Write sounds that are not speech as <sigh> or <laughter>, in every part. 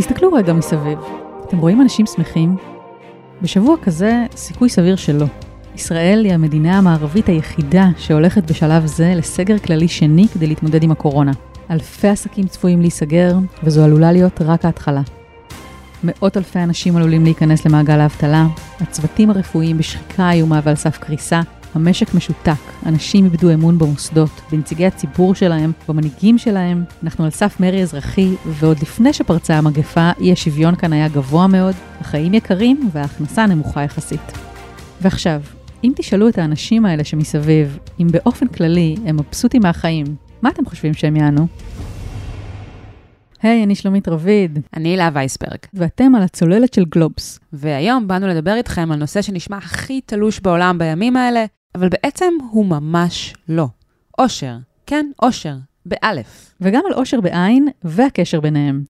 תסתכלו רגע מסביב. אתם רואים אנשים שמחים? בשבוע כזה, סיכוי סביר שלא. ישראל היא המדינה המערבית היחידה שהולכת בשלב זה לסגר כללי שני כדי להתמודד עם הקורונה. אלפי עסקים צפויים להיסגר, וזו עלולה להיות רק ההתחלה. מאות אלפי אנשים עלולים להיכנס למעגל האבטלה, הצוותים הרפואיים בשחיקה איומה ועל סף קריסה, המשק משותק, אנשים איבדו אמון במוסדות, בנציגי הציבור שלהם, במנהיגים שלהם, אנחנו על סף מרי אזרחי, ועוד לפני שפרצה המגפה, אי השוויון כאן היה גבוה מאוד, החיים יקרים וההכנסה נמוכה יחסית. ועכשיו, אם תשאלו את האנשים האלה שמסביב, אם באופן כללי הם מבסוטים מהחיים, מה אתם חושבים שהם יענו? היי, hey, אני שלומית רביד. אני הילה וייסברג. ואתם על הצוללת של גלובס. והיום באנו לדבר איתכם על נושא שנשמע הכי תלוש בעולם בימים האלה, אבל בעצם הוא ממש לא. אושר. כן, אושר. באלף. וגם על אושר בעין והקשר ביניהם.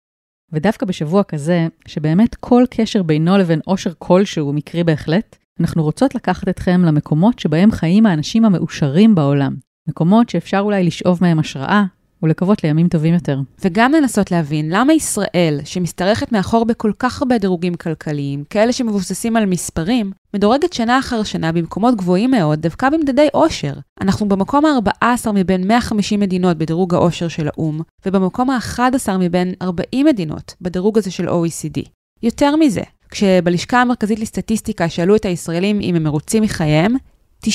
ודווקא בשבוע כזה, שבאמת כל קשר בינו לבין אושר כלשהו מקרי בהחלט, אנחנו רוצות לקחת אתכם למקומות שבהם חיים האנשים המאושרים בעולם. מקומות שאפשר אולי לשאוב מהם השראה, ולקוות לימים טובים יותר. וגם לנסות להבין למה ישראל, שמשתרכת מאחור בכל כך הרבה דירוגים כלכליים, כאלה שמבוססים על מספרים, מדורגת שנה אחר שנה במקומות גבוהים מאוד, דווקא במדדי עושר. אנחנו במקום ה-14 מבין 150 מדינות בדירוג העושר של האו"ם, ובמקום ה-11 מבין 40 מדינות בדירוג הזה של OECD. יותר מזה, כשבלשכה המרכזית לסטטיסטיקה שאלו את הישראלים אם הם מרוצים מחייהם, 90%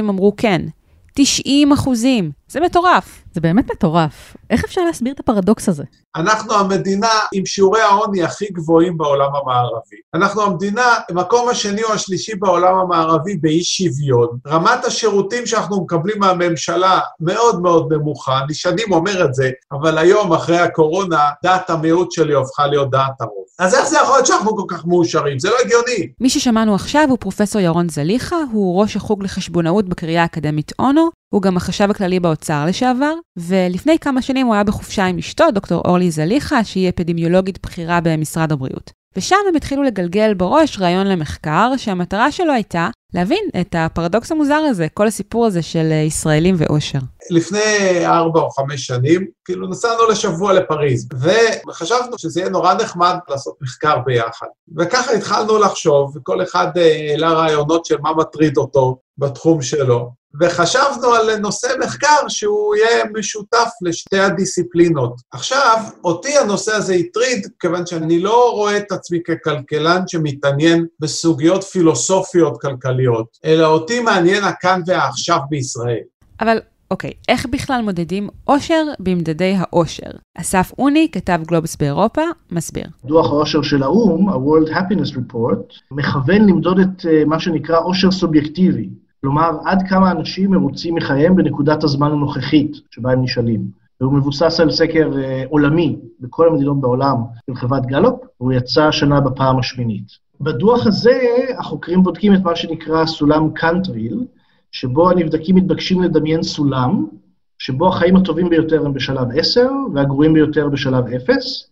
אמרו כן. 90 אחוזים. זה מטורף. זה באמת מטורף. איך אפשר להסביר את הפרדוקס הזה? אנחנו המדינה עם שיעורי העוני הכי גבוהים בעולם המערבי. אנחנו המדינה, המקום השני או השלישי בעולם המערבי באי שוויון. רמת השירותים שאנחנו מקבלים מהממשלה מאוד מאוד נמוכה. אני שנים אומר את זה, אבל היום, אחרי הקורונה, דעת המיעוט שלי הפכה להיות דעת הרוב. אז איך זה יכול להיות שאנחנו כל כך מאושרים? זה לא הגיוני. מי ששמענו עכשיו הוא פרופסור ירון זליכה, הוא ראש החוג לחשבונאות בקריה האקדמית אונו, הוא גם החשב הכללי באוצר לשעבר, ולפני כמה שנים הוא היה בחופשה עם אשתו, דוקטור אורלי זליכה, שהיא אפידמיולוגית בכירה במשרד הבריאות. ושם הם התחילו לגלגל בראש רעיון למחקר, שהמטרה שלו הייתה להבין את הפרדוקס המוזר הזה, כל הסיפור הזה של ישראלים ואושר. לפני ארבע או חמש שנים, כאילו נסענו לשבוע לפריז, וחשבנו שזה יהיה נורא נחמד לעשות מחקר ביחד. וככה התחלנו לחשוב, וכל אחד העלה רעיונות של מה מטריד אותו בתחום שלו. וחשבנו על נושא מחקר שהוא יהיה משותף לשתי הדיסציפלינות. עכשיו, אותי הנושא הזה הטריד, כיוון שאני לא רואה את עצמי ככלכלן שמתעניין בסוגיות פילוסופיות כלכליות, אלא אותי מעניין הכאן והעכשיו בישראל. אבל אוקיי, איך בכלל מודדים עושר במדדי העושר? אסף אוני, כתב גלובס באירופה, מסביר. דוח העושר של האו"ם, ה-World Happiness Report, מכוון למדוד את uh, מה שנקרא עושר סובייקטיבי. כלומר, עד כמה אנשים מרוצים מחייהם בנקודת הזמן הנוכחית שבה הם נשאלים. והוא מבוסס על סקר uh, עולמי בכל המדינות בעולם של חברת גלופ, והוא יצא השנה בפעם השמינית. בדוח הזה החוקרים בודקים את מה שנקרא סולם קאנטריל, שבו הנבדקים מתבקשים לדמיין סולם, שבו החיים הטובים ביותר הם בשלב 10 והגרועים ביותר בשלב 0,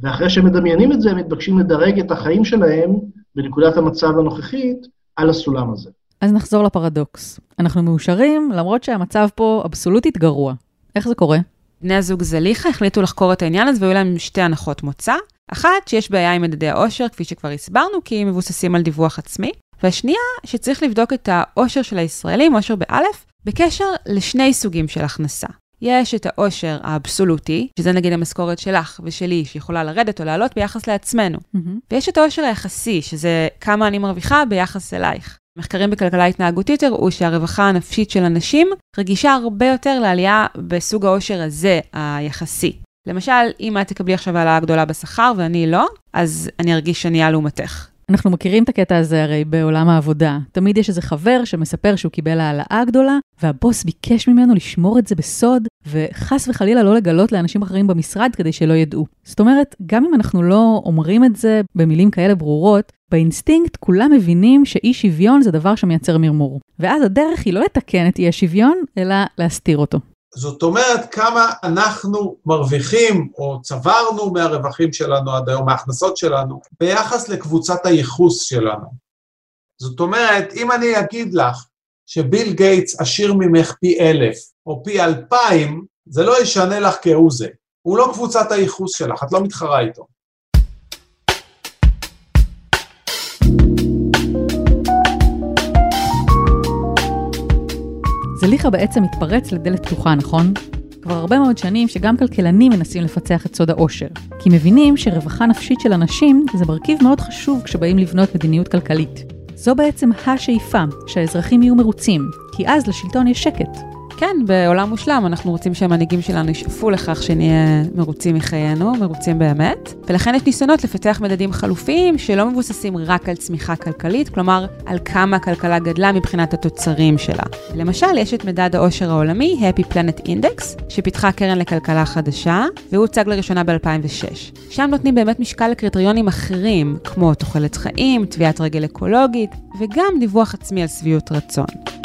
ואחרי שהם מדמיינים את זה, הם מתבקשים לדרג את החיים שלהם בנקודת המצב הנוכחית על הסולם הזה. אז נחזור לפרדוקס. אנחנו מאושרים למרות שהמצב פה אבסולוטית גרוע. איך זה קורה? בני הזוג זליכה החליטו לחקור את העניין הזה והיו להם שתי הנחות מוצא. אחת, שיש בעיה עם מדדי העושר, כפי שכבר הסברנו, כי הם מבוססים על דיווח עצמי. והשנייה, שצריך לבדוק את העושר של הישראלים, עושר באלף, בקשר לשני סוגים של הכנסה. יש את העושר האבסולוטי, שזה נגיד המשכורת שלך ושלי, שיכולה לרדת או לעלות ביחס לעצמנו. Mm-hmm. ויש את העושר היחסי, שזה כמה אני מרוויחה ביחס אלייך. מחקרים בכלכלה התנהגותית הראו שהרווחה הנפשית של אנשים רגישה הרבה יותר לעלייה בסוג העושר הזה, היחסי. למשל, אם את תקבלי עכשיו העלאה גדולה בשכר ואני לא, אז אני ארגיש ענייה לעומתך. אנחנו מכירים את הקטע הזה הרי בעולם העבודה. תמיד יש איזה חבר שמספר שהוא קיבל העלאה גדולה, והבוס ביקש ממנו לשמור את זה בסוד, וחס וחלילה לא לגלות לאנשים אחרים במשרד כדי שלא ידעו. זאת אומרת, גם אם אנחנו לא אומרים את זה במילים כאלה ברורות, באינסטינקט כולם מבינים שאי שוויון זה דבר שמייצר מרמור. ואז הדרך היא לא לתקן את אי השוויון, אלא להסתיר אותו. זאת אומרת, כמה אנחנו מרוויחים או צברנו מהרווחים שלנו עד היום, מההכנסות שלנו, ביחס לקבוצת הייחוס שלנו. זאת אומרת, אם אני אגיד לך שביל גייטס עשיר ממך פי אלף או פי אלפיים, זה לא ישנה לך כהוא זה. הוא לא קבוצת הייחוס שלך, את לא מתחרה איתו. זליכה בעצם מתפרץ לדלת פתוחה, נכון? כבר הרבה מאוד שנים שגם כלכלנים מנסים לפצח את סוד העושר. כי מבינים שרווחה נפשית של אנשים זה מרכיב מאוד חשוב כשבאים לבנות מדיניות כלכלית. זו בעצם השאיפה, שהאזרחים יהיו מרוצים, כי אז לשלטון יש שקט. כן, בעולם מושלם אנחנו רוצים שהמנהיגים שלנו ישאפו לכך שנהיה מרוצים מחיינו, מרוצים באמת, ולכן יש ניסיונות לפתח מדדים חלופיים שלא מבוססים רק על צמיחה כלכלית, כלומר, על כמה הכלכלה גדלה מבחינת התוצרים שלה. למשל, יש את מדד העושר העולמי, Happy Planet Index, שפיתחה קרן לכלכלה חדשה, והוא הוצג לראשונה ב-2006. שם נותנים באמת משקל לקריטריונים אחרים, כמו תוחלת חיים, טביעת רגל אקולוגית, וגם דיווח עצמי על שביעות רצון.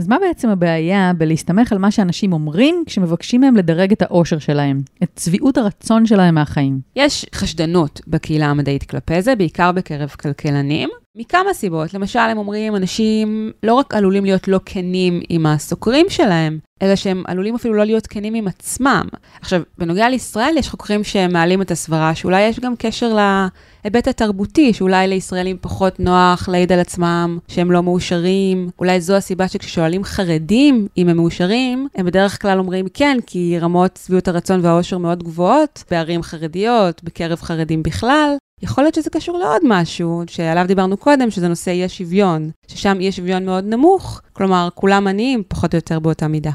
אז מה בעצם הבעיה בלהסתמך על מה שאנשים אומרים כשמבקשים מהם לדרג את האושר שלהם, את צביעות הרצון שלהם מהחיים? יש חשדנות בקהילה המדעית כלפי זה, בעיקר בקרב כלכלנים, מכמה סיבות. למשל, הם אומרים, אנשים לא רק עלולים להיות לא כנים עם הסוקרים שלהם, אלא שהם עלולים אפילו לא להיות כנים עם עצמם. עכשיו, בנוגע לישראל, יש חוקרים שמעלים את הסברה שאולי יש גם קשר להיבט התרבותי, שאולי לישראלים פחות נוח להעיד על עצמם שהם לא מאושרים. אולי זו הסיבה שכששואלים חרדים אם הם מאושרים, הם בדרך כלל אומרים כן, כי רמות שביעות הרצון והאושר מאוד גבוהות בערים חרדיות, בקרב חרדים בכלל. יכול להיות שזה קשור לעוד משהו שעליו דיברנו קודם, שזה נושא אי השוויון, ששם אי השוויון מאוד נמוך, כלומר, כולם עניים פחות או יותר באותה מידה.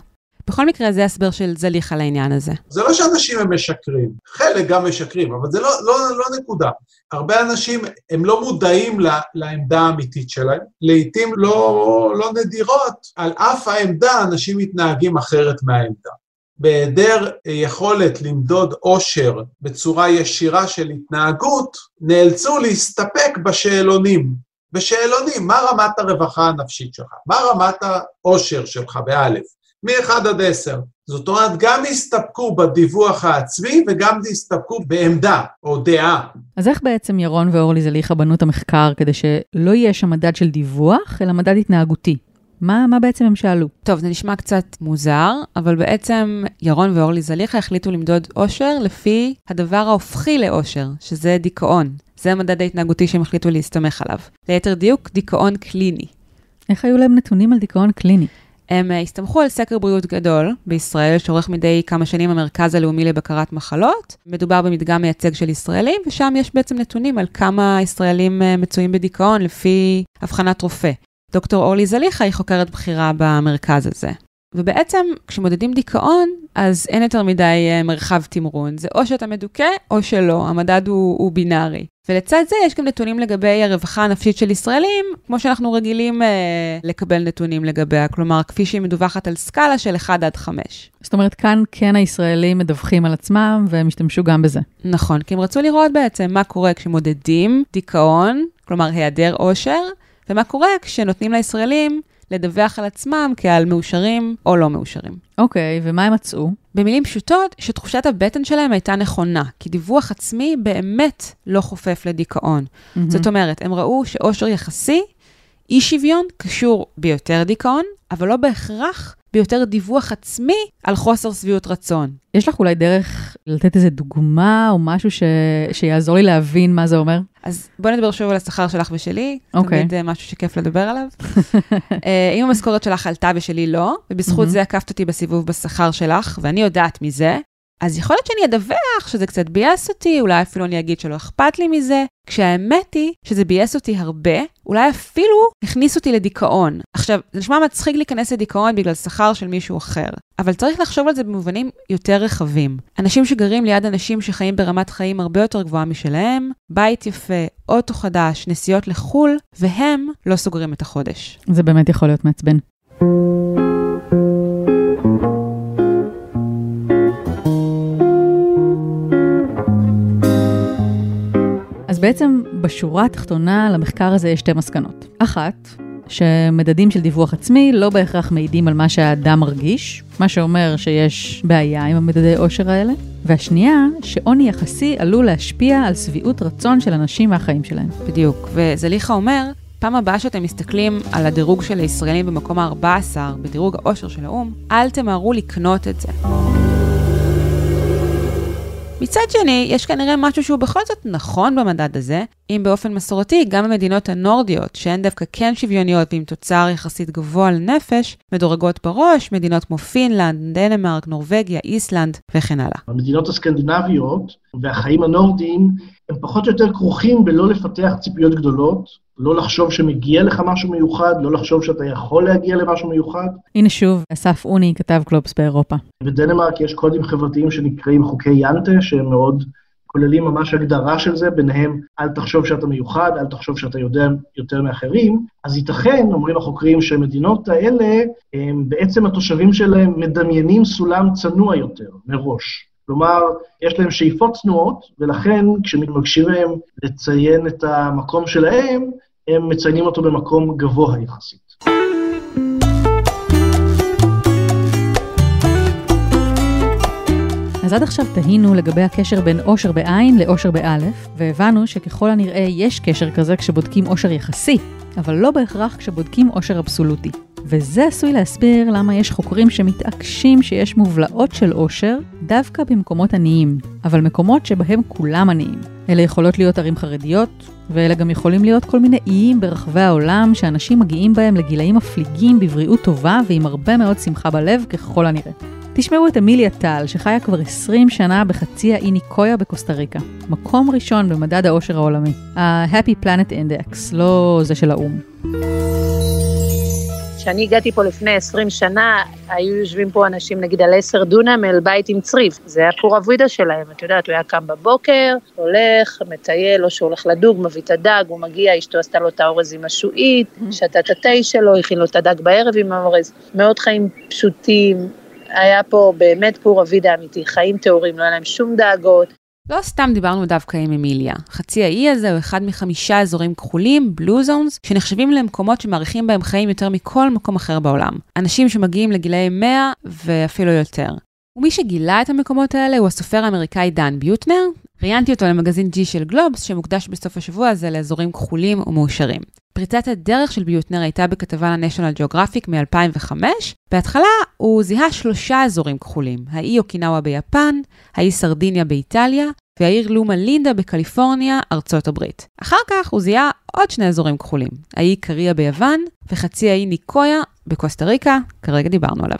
בכל מקרה, זה הסבר של זליך על העניין הזה. זה לא שאנשים הם משקרים, חלק גם משקרים, אבל זה לא, לא, לא נקודה. הרבה אנשים, הם לא מודעים לה, לעמדה האמיתית שלהם. לעתים לא, לא נדירות, על אף העמדה, אנשים מתנהגים אחרת מהעמדה. בהיעדר יכולת למדוד עושר בצורה ישירה של התנהגות, נאלצו להסתפק בשאלונים. בשאלונים, מה רמת הרווחה הנפשית שלך? מה רמת העושר שלך, באלף? מ-1 עד 10. זאת אומרת, גם הסתפקו בדיווח העצמי וגם הסתפקו בעמדה או דעה. אז איך בעצם ירון ואורלי זליכה בנו את המחקר כדי שלא יהיה שם מדד של דיווח, אלא מדד התנהגותי? מה, מה בעצם הם שאלו? טוב, זה נשמע קצת מוזר, אבל בעצם ירון ואורלי זליכה החליטו למדוד אושר לפי הדבר ההופכי לאושר, שזה דיכאון. זה המדד ההתנהגותי שהם החליטו להסתמך עליו. ליתר דיוק, דיכאון קליני. איך היו להם נתונים על דיכאון קליני? הם הסתמכו על סקר בריאות גדול בישראל, שעורך מדי כמה שנים המרכז הלאומי לבקרת מחלות. מדובר במדגם מייצג של ישראלים, ושם יש בעצם נתונים על כמה ישראלים מצויים בדיכאון לפי הבחנת רופא. דוקטור אורלי זליכה היא חוקרת בכירה במרכז הזה. ובעצם, כשמודדים דיכאון, אז אין יותר מדי מרחב תמרון. זה או שאתה מדוכא או שלא, המדד הוא, הוא בינארי. ולצד זה יש גם נתונים לגבי הרווחה הנפשית של ישראלים, כמו שאנחנו רגילים אה, לקבל נתונים לגביה, כלומר, כפי שהיא מדווחת על סקאלה של 1 עד 5. זאת אומרת, כאן כן הישראלים מדווחים על עצמם והם השתמשו גם בזה. נכון, כי הם רצו לראות בעצם מה קורה כשמודדים דיכאון, כלומר היעדר עושר, ומה קורה כשנותנים לישראלים לדווח על עצמם כעל מאושרים או לא מאושרים. אוקיי, ומה הם מצאו? במילים פשוטות, שתחושת הבטן שלהם הייתה נכונה, כי דיווח עצמי באמת לא חופף לדיכאון. Mm-hmm. זאת אומרת, הם ראו שאושר יחסי, אי שוויון קשור ביותר דיכאון, אבל לא בהכרח ביותר דיווח עצמי על חוסר שביעות רצון. יש לך אולי דרך לתת איזה דוגמה או משהו ש... שיעזור לי להבין מה זה אומר? אז בואי נדבר שוב על השכר שלך ושלי. אוקיי. תמיד משהו שכיף לדבר עליו. <laughs> אם המשכורת שלך עלתה ושלי לא, ובזכות זה עקפת אותי בסיבוב בשכר שלך, ואני יודעת מזה, אז יכול להיות שאני אדווח שזה קצת ביאס אותי, אולי אפילו אני אגיד שלא אכפת לי מזה, כשהאמת היא שזה ביאס אותי הרבה, אולי אפילו הכניס אותי לדיכאון. עכשיו, זה נשמע מצחיק להיכנס לדיכאון בגלל שכר של מישהו אחר, אבל צריך לחשוב על זה במובנים יותר רחבים. אנשים שגרים ליד אנשים שחיים ברמת חיים הרבה יותר גבוהה משלהם, בית יפה, אוטו חדש, נסיעות לחו"ל, והם לא סוגרים את החודש. זה באמת יכול להיות מעצבן. בעצם בשורה התחתונה למחקר הזה יש שתי מסקנות. אחת, שמדדים של דיווח עצמי לא בהכרח מעידים על מה שהאדם מרגיש, מה שאומר שיש בעיה עם המדדי עושר האלה. והשנייה, שעוני יחסי עלול להשפיע על שביעות רצון של אנשים מהחיים שלהם. בדיוק, וזליכה אומר, פעם הבאה שאתם מסתכלים על הדירוג של הישראלים במקום ה-14 בדירוג העושר של האו"ם, אל תמהרו לקנות את זה. מצד שני, יש כנראה משהו שהוא בכל זאת נכון במדד הזה, אם באופן מסורתי, גם המדינות הנורדיות, שהן דווקא כן שוויוניות ועם תוצר יחסית גבוה לנפש, מדורגות בראש, מדינות כמו פינלנד, דנמרק, נורבגיה, איסלנד וכן הלאה. המדינות הסקנדינביות והחיים הנורדיים הם פחות או יותר כרוכים בלא לפתח ציפיות גדולות, לא לחשוב שמגיע לך משהו מיוחד, לא לחשוב שאתה יכול להגיע למשהו מיוחד. הנה שוב, אסף אוני, כתב גלובס באירופה. בדנמרק יש קודים חברתיים שנקראים חוקי ינטה, שהם מאוד כוללים ממש הגדרה של זה, ביניהם אל תחשוב שאתה מיוחד, אל תחשוב שאתה יודע יותר מאחרים. אז ייתכן, אומרים החוקרים, שהמדינות האלה, הם, בעצם התושבים שלהם מדמיינים סולם צנוע יותר מראש. כלומר, יש להם שאיפות צנועות, ולכן כשמתבקשים מהם לציין את המקום שלהם, הם מציינים אותו במקום גבוה יחסית. אז עד עכשיו תהינו לגבי הקשר בין אושר בעין לאושר באלף, והבנו שככל הנראה יש קשר כזה כשבודקים אושר יחסי, אבל לא בהכרח כשבודקים אושר אבסולוטי. וזה עשוי להסביר למה יש חוקרים שמתעקשים שיש מובלעות של אושר דווקא במקומות עניים, אבל מקומות שבהם כולם עניים. אלה יכולות להיות ערים חרדיות, ואלה גם יכולים להיות כל מיני איים ברחבי העולם שאנשים מגיעים בהם לגילאים מפליגים בבריאות טובה ועם הרבה מאוד שמחה בלב ככל הנראה. תשמעו את אמיליה טל, שחיה כבר 20 שנה בחצי האי ניקויה בקוסטה ריקה. מקום ראשון במדד האושר העולמי. ה-Happy Planet Index, לא זה של האו"ם. כשאני הגעתי פה לפני 20 שנה, היו יושבים פה אנשים נגיד על 10 דונם אל בית עם צריף. זה היה פור אבוידה שלהם, את יודעת, הוא היה קם בבוקר, הולך, מטייל, או שהוא הולך לדוג, מביא את הדג, הוא מגיע, אשתו עשתה לו את האורז עם השועית, שתה את התה שלו, הכין לו את הדג בערב עם האורז. מאוד חיים פשוטים, היה פה באמת פור אבידה אמיתי, חיים טהורים, לא היה להם שום דאגות. לא סתם דיברנו דווקא עם אמיליה. חצי האי הזה הוא אחד מחמישה אזורים כחולים, בלו זונס, שנחשבים למקומות שמאריכים בהם חיים יותר מכל מקום אחר בעולם. אנשים שמגיעים לגילאי 100 ואפילו יותר. ומי שגילה את המקומות האלה הוא הסופר האמריקאי דן ביוטנר. ראיינתי אותו למגזין G של גלובס, שמוקדש בסוף השבוע הזה לאזורים כחולים ומאושרים. פריצת הדרך של ביוטנר הייתה בכתבה ל-National Geographic מ-2005. בהתחלה הוא זיהה שלושה אזורים כחולים, האי אוקינאווה ביפן, האי סרדיניה באיטליה, והעיר לומה לינדה בקליפורניה, ארצות הברית. אחר כך הוא זיהה עוד שני אזורים כחולים, האי קריה ביוון, וחצי האי ניקויה בקוסטה ריקה, כרגע דיברנו עליו.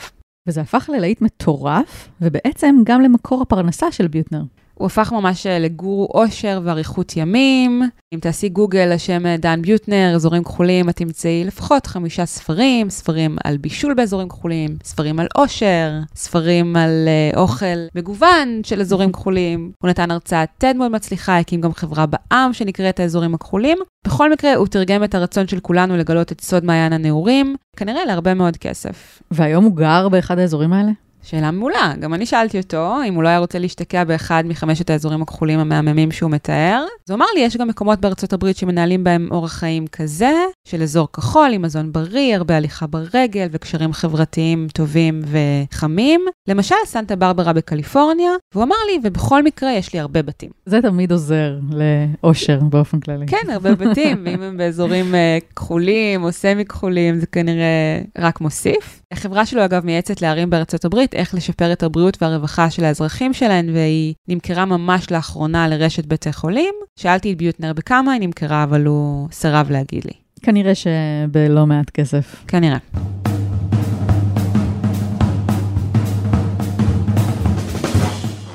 וזה הפך ללהיט מטורף, ובעצם גם למקור הפרנסה של ביוטנר. הוא הפך ממש אה, לגורו אושר ואריכות ימים. אם תעשי גוגל לשם אה, דן ביוטנר, אזורים כחולים, את תמצאי לפחות חמישה ספרים, ספרים על בישול באזורים כחולים, ספרים על אושר, ספרים על uh, אוכל מגוון של אזורים כחולים. הוא נתן הרצאת TED מאוד מצליחה, הקים גם חברה בעם שנקראת האזורים הכחולים. בכל מקרה, הוא תרגם את הרצון של כולנו לגלות את סוד מעיין הנעורים, כנראה להרבה מאוד כסף. והיום הוא גר באחד האזורים האלה? שאלה מעולה. גם אני שאלתי אותו אם הוא לא היה רוצה להשתקע באחד מחמשת האזורים הכחולים המהממים שהוא מתאר. אז הוא אמר לי, יש גם מקומות בארצות הברית שמנהלים בהם אורח חיים כזה, של אזור כחול עם מזון בריא, הרבה הליכה ברגל וקשרים חברתיים טובים וחמים. למשל, סנטה ברברה בקליפורניה, והוא אמר לי, ובכל מקרה יש לי הרבה בתים. זה תמיד עוזר לאושר באופן כללי. כן, הרבה בתים, ואם הם באזורים uh, כחולים או סמי כחולים, זה כנראה רק מוסיף. החברה שלו, אגב, מייעצת לערים בארצות הברית איך לשפר את הבריאות והרווחה של האזרחים שלהן, והיא נמכרה ממש לאחרונה לרשת בתי חולים. שאלתי את ביוטנר בכמה היא נמכרה, אבל הוא סירב להגיד לי. כנראה שבלא מעט כסף. כנראה.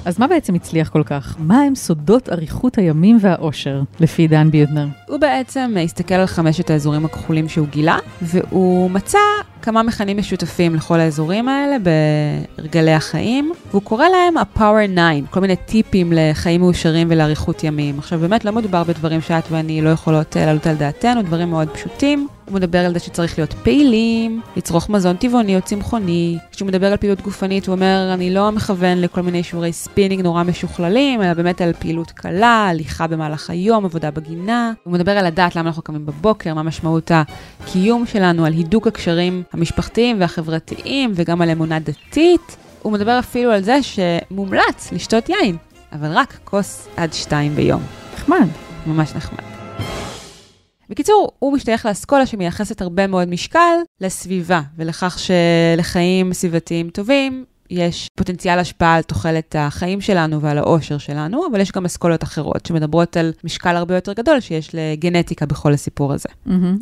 אז מה בעצם הצליח כל כך? מה הם סודות אריכות הימים והאושר, לפי דן ביוטנר? הוא בעצם הסתכל על חמשת האזורים הכחולים שהוא גילה, והוא מצא כמה מכנים משותפים לכל האזורים האלה בהרגלי החיים, והוא קורא להם ה-Power 9, כל מיני טיפים לחיים מאושרים ולאריכות ימים. עכשיו, באמת לא מדובר בדברים שאת ואני לא יכולות אה, לעלות על דעתנו, דברים מאוד פשוטים. הוא מדבר על זה שצריך להיות פעילים, לצרוך מזון טבעוני או צמחוני. כשהוא מדבר על פעילות גופנית, הוא אומר, אני לא מכוון לכל מיני שיעורי ספינינג נורא משוכללים, אלא באמת על פעילות קלה, הליכה במהלך היום, עבודה בגינה. הוא מדבר על לדעת למה אנחנו קמים בבוקר, מה משמעות הקיום שלנו, על הידוק הקשרים המשפחתיים והחברתיים, וגם על אמונה דתית. הוא מדבר אפילו על זה שמומלץ לשתות יין, אבל רק כוס עד שתיים ביום. נחמד. ממש נחמד. בקיצור, הוא משתייך לאסכולה שמייחסת הרבה מאוד משקל לסביבה, ולכך שלחיים סביבתיים טובים יש פוטנציאל השפעה על תוחלת החיים שלנו ועל האושר שלנו, אבל יש גם אסכולות אחרות שמדברות על משקל הרבה יותר גדול שיש לגנטיקה בכל הסיפור הזה.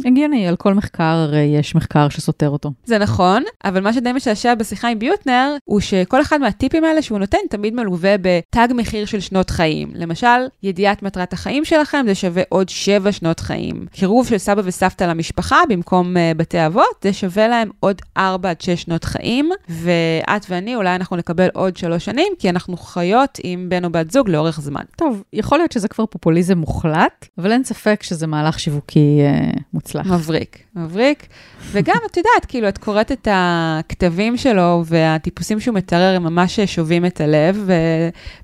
הגיוני, על כל מחקר הרי יש מחקר שסותר אותו. זה נכון, אבל מה שדי משעשע בשיחה עם ביוטנר, הוא שכל אחד מהטיפים האלה שהוא נותן תמיד מלווה בתג מחיר של שנות חיים. למשל, ידיעת מטרת החיים שלכם זה שווה עוד 7 שנות חיים. קירוב של סבא וסבתא למשפחה במקום uh, בתי אבות, זה שווה להם עוד 4 עד 6 שנות חיים, ואת ואני אולי אנחנו נקבל עוד 3 שנים, כי אנחנו חיות עם בן או בת זוג לאורך זמן. טוב, יכול להיות שזה כבר פופוליזם מוחלט, אבל אין ספק שזה מהלך שיווקי uh, מוצלח. מבריק, מבריק. וגם, את יודעת, כאילו, את קוראת את הכתבים שלו, והטיפוסים שהוא מתאר הם ממש שובים את הלב,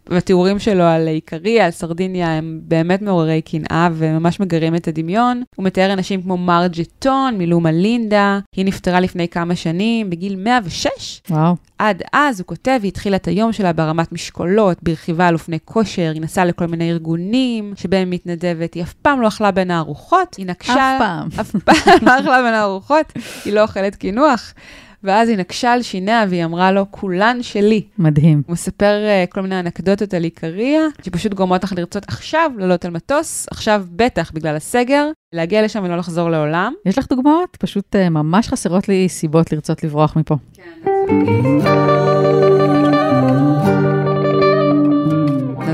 והתיאורים שלו על עיקרי, על סרדיניה, הם באמת מעוררי קנאה וממש מגרים את הדמיון. הוא מתאר אנשים כמו מרג'טון, מלומה לינדה, היא נפטרה לפני כמה שנים, בגיל 106. וואו. עד אז, הוא כותב, היא התחילה את היום שלה בהרמת משקולות, ברכיבה על אופני כושר, היא נסעה לכל מיני ארגונים שבהם היא מתנדבת, היא אף פעם לא אכלה בין הארוחות, היא נקשה... אף פעם. אף פעם לא אכלה בין הארוחות, היא לא אוכלת קינוח. ואז היא נקשה על שיניה והיא אמרה לו, כולן שלי. מדהים. הוא מספר uh, כל מיני אנקדוטות על עיקריה, שפשוט גורמות לך לרצות עכשיו לעלות על מטוס, עכשיו בטח בגלל הסגר, להגיע לשם ולא לחזור לעולם. יש לך דוגמאות? פשוט uh, ממש חסרות לי סיבות לרצות לברוח מפה. כן.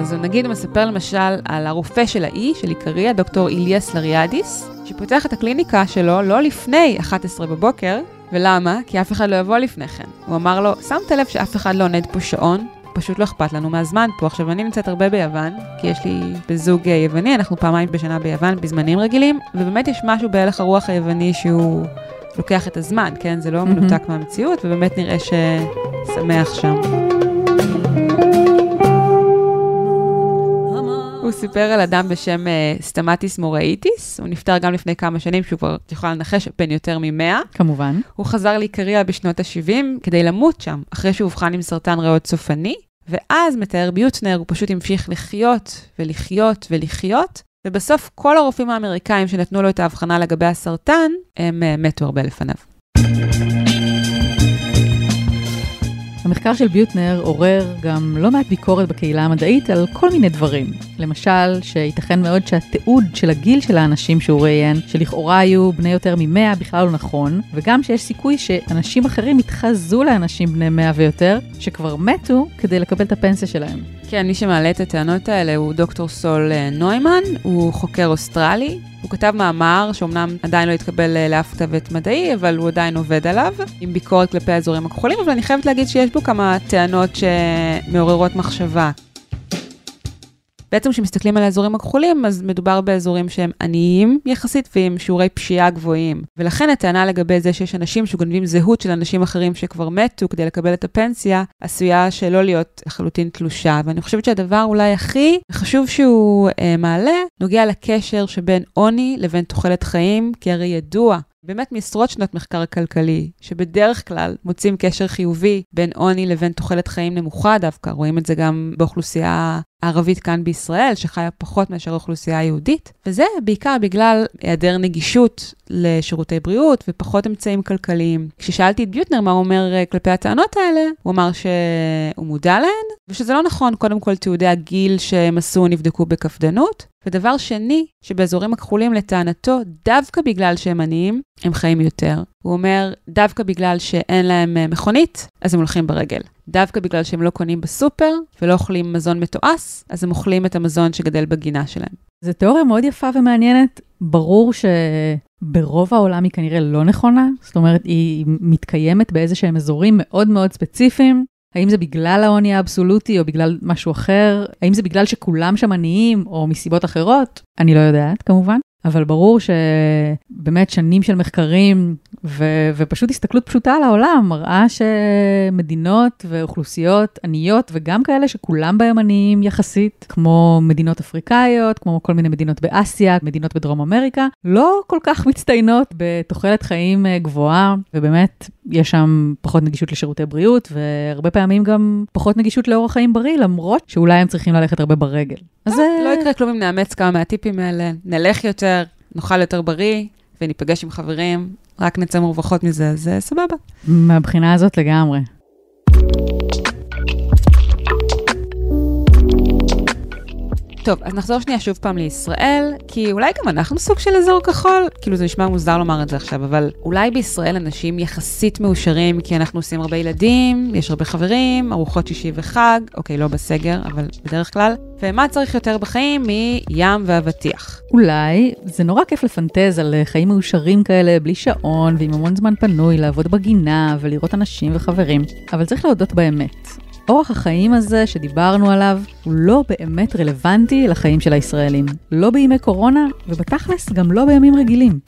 אז נגיד הוא מספר למשל על הרופא של האי, של עיקריה, דוקטור איליאס לריאדיס, שפותח את הקליניקה שלו לא לפני 11 בבוקר, ולמה? כי אף אחד לא יבוא לפני כן. הוא אמר לו, שמת לב שאף אחד לא עונד פה שעון? פשוט לא אכפת לנו מהזמן פה. עכשיו, אני נמצאת הרבה ביוון, כי יש לי בזוג אה, יווני, אנחנו פעמיים בשנה ביוון בזמנים רגילים, ובאמת יש משהו בהלך הרוח היווני שהוא לוקח את הזמן, כן? זה לא מנותק מהמציאות, ובאמת נראה ששמח שם. הוא סיפר על אדם בשם uh, סטמטיס מוראיטיס, הוא נפטר גם לפני כמה שנים, שהוא כבר, את יכולה לנחש, בן יותר ממאה. כמובן. הוא חזר לעיקריה בשנות ה-70 כדי למות שם, אחרי שהוא אובחן עם סרטן ריאות סופני, ואז מתאר ביוטנר, הוא פשוט המשיך לחיות ולחיות ולחיות, ובסוף כל הרופאים האמריקאים שנתנו לו את ההבחנה לגבי הסרטן, הם uh, מתו הרבה לפניו. המחקר של ביוטנר עורר גם לא מעט ביקורת בקהילה המדעית על כל מיני דברים. למשל, שייתכן מאוד שהתיעוד של הגיל של האנשים שהוא ראיין, שלכאורה היו בני יותר מ-100, בכלל לא נכון, וגם שיש סיכוי שאנשים אחרים יתחזו לאנשים בני 100 ויותר, שכבר מתו, כדי לקבל את הפנסיה שלהם. כן, מי שמעלה את הטענות האלה הוא דוקטור סול אה, נוימן, הוא חוקר אוסטרלי. הוא כתב מאמר שאומנם עדיין לא התקבל אה, לאף כתבת מדעי, אבל הוא עדיין עובד עליו, עם ביקורת כלפי האזורים הכחולים, אבל אני חייבת להגיד שיש בו כמה טענות שמעוררות מחשבה. בעצם כשמסתכלים על האזורים הכחולים, אז מדובר באזורים שהם עניים יחסית ועם שיעורי פשיעה גבוהים. ולכן הטענה לגבי זה שיש אנשים שגונבים זהות של אנשים אחרים שכבר מתו כדי לקבל את הפנסיה, עשויה שלא להיות לחלוטין תלושה. ואני חושבת שהדבר אולי הכי חשוב שהוא אה, מעלה, נוגע לקשר שבין עוני לבין תוחלת חיים, כי הרי ידוע באמת מעשרות שנות מחקר כלכלי, שבדרך כלל מוצאים קשר חיובי בין עוני לבין תוחלת חיים נמוכה דווקא. רואים את זה גם באוכלוסייה הערבית כאן בישראל, שחיה פחות מאשר האוכלוסייה היהודית, וזה בעיקר בגלל היעדר נגישות לשירותי בריאות ופחות אמצעים כלכליים. כששאלתי את ביוטנר מה הוא אומר אה, כלפי הטענות האלה, הוא אמר שהוא מודע להן, ושזה לא נכון, קודם כל תיעודי הגיל שהם עשו נבדקו בקפדנות, ודבר שני, שבאזורים הכחולים לטענתו, דווקא בגלל שהם עניים, הם חיים יותר. הוא אומר, דווקא בגלל שאין להם אה, מכונית, אז הם הולכים ברגל. דווקא בגלל שהם לא קונים בסופר ולא אוכלים מזון מתועש, אז הם אוכלים את המזון שגדל בגינה שלהם. זו תיאוריה מאוד יפה ומעניינת. ברור שברוב העולם היא כנראה לא נכונה, זאת אומרת, היא מתקיימת באיזה שהם אזורים מאוד מאוד ספציפיים. האם זה בגלל העוני האבסולוטי או בגלל משהו אחר? האם זה בגלל שכולם שם עניים או מסיבות אחרות? אני לא יודעת, כמובן. אבל ברור שבאמת שנים של מחקרים ו- ופשוט הסתכלות פשוטה על העולם מראה שמדינות ואוכלוסיות עניות וגם כאלה שכולם בהם עניים יחסית, כמו מדינות אפריקאיות, כמו כל מיני מדינות באסיה, מדינות בדרום אמריקה, לא כל כך מצטיינות בתוחלת חיים אה, גבוהה, ובאמת יש שם פחות נגישות לשירותי בריאות והרבה פעמים גם פחות נגישות לאורח חיים בריא, למרות שאולי הם צריכים ללכת הרבה ברגל. אז אה, לא יקרה כלום אם נאמץ כמה מהטיפים האלה, נלך יותר, נאכל יותר בריא וניפגש עם חברים, רק נצא מורווחות מזה, אז סבבה. מהבחינה הזאת לגמרי. טוב, אז נחזור שנייה שוב פעם לישראל, כי אולי גם אנחנו סוג של אזור כחול, כאילו זה נשמע מוזר לומר את זה עכשיו, אבל אולי בישראל אנשים יחסית מאושרים, כי אנחנו עושים הרבה ילדים, יש הרבה חברים, ארוחות שישי וחג, אוקיי, לא בסגר, אבל בדרך כלל, ומה צריך יותר בחיים מים ואבטיח? אולי זה נורא כיף לפנטז על אה, חיים מאושרים כאלה, בלי שעון ועם המון זמן פנוי, לעבוד בגינה ולראות אנשים וחברים, אבל צריך להודות באמת. אורח החיים הזה שדיברנו עליו הוא לא באמת רלוונטי לחיים של הישראלים. לא בימי קורונה, ובתכלס גם לא בימים רגילים.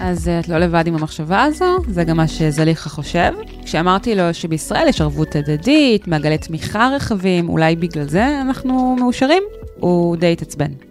אז אה, את לא לבד עם המחשבה הזו, זה גם מה שזליכה חושב. כשאמרתי לו שבישראל יש ערבות הדדית, מעגלי תמיכה רחבים, אולי בגלל זה אנחנו מאושרים, הוא די התעצבן.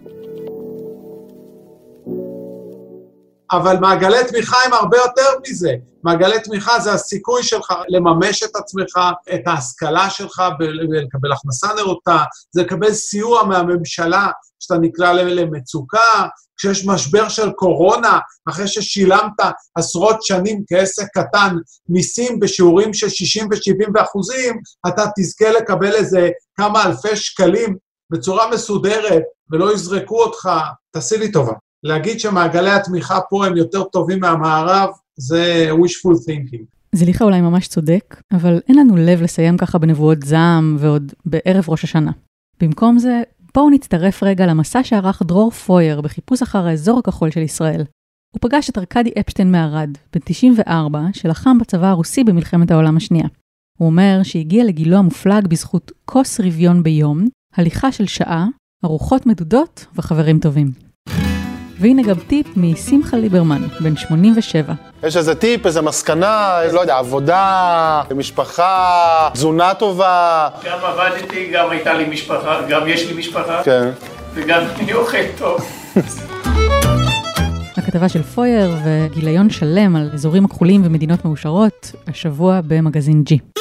אבל מעגלי תמיכה הם הרבה יותר מזה. מעגלי תמיכה זה הסיכוי שלך לממש את עצמך, את ההשכלה שלך ולקבל הכנסה נאותה, זה לקבל סיוע מהממשלה כשאתה נקלע למצוקה, כשיש משבר של קורונה, אחרי ששילמת עשרות שנים כעסק קטן מיסים בשיעורים של 60 ו-70 אחוזים, אתה תזכה לקבל איזה כמה אלפי שקלים בצורה מסודרת, ולא יזרקו אותך, תעשי לי טובה. להגיד שמעגלי התמיכה פה הם יותר טובים מהמערב, זה wishful thinking. זליכה אולי ממש צודק, אבל אין לנו לב לסיים ככה בנבואות זעם ועוד בערב ראש השנה. במקום זה, בואו נצטרף רגע למסע שערך דרור פויר בחיפוש אחר האזור הכחול של ישראל. הוא פגש את ארכדי אפשטיין מערד, בן 94, שלחם בצבא הרוסי במלחמת העולם השנייה. הוא אומר שהגיע לגילו המופלג בזכות כוס רביון ביום, הליכה של שעה, ארוחות מדודות וחברים טובים. והנה גם טיפ משמחה ליברמן, בן 87. יש איזה טיפ, איזה מסקנה, לא יודע, עבודה, משפחה, תזונה טובה. גם עבדתי, גם הייתה לי משפחה, גם יש לי משפחה. כן. וגם <laughs> אני אוכל טוב. הכתבה של פויר וגיליון שלם על אזורים הכחולים ומדינות מאושרות, השבוע במגזין G.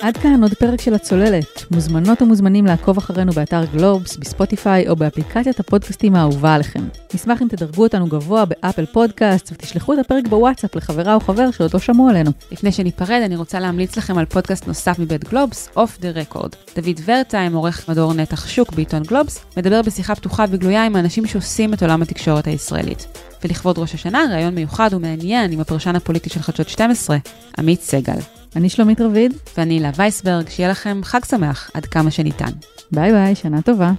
עד כאן עוד פרק של הצוללת. מוזמנות ומוזמנים לעקוב אחרינו באתר גלובס, בספוטיפיי או באפליקציית הפודקאסטים האהובה עליכם. נשמח אם תדרגו אותנו גבוה באפל פודקאסט ותשלחו את הפרק בוואטסאפ לחברה או חבר שעוד לא שמעו עלינו. לפני שניפרד, אני רוצה להמליץ לכם על פודקאסט נוסף מבית גלובס, Off the Record. דוד ורטהיים, עורך מדור נתח שוק בעיתון גלובס, מדבר בשיחה פתוחה וגלויה עם האנשים שעושים את עולם התקשורת הישראלית. ולכבוד ראש השנה, ראיון מיוחד ומעניין עם הפרשן הפוליטי של חדשות 12, עמית סגל. אני שלומית רביד. ואני הילה וייסברג, שיהיה לכם חג שמח עד כמה שניתן. ביי ביי, שנה טובה.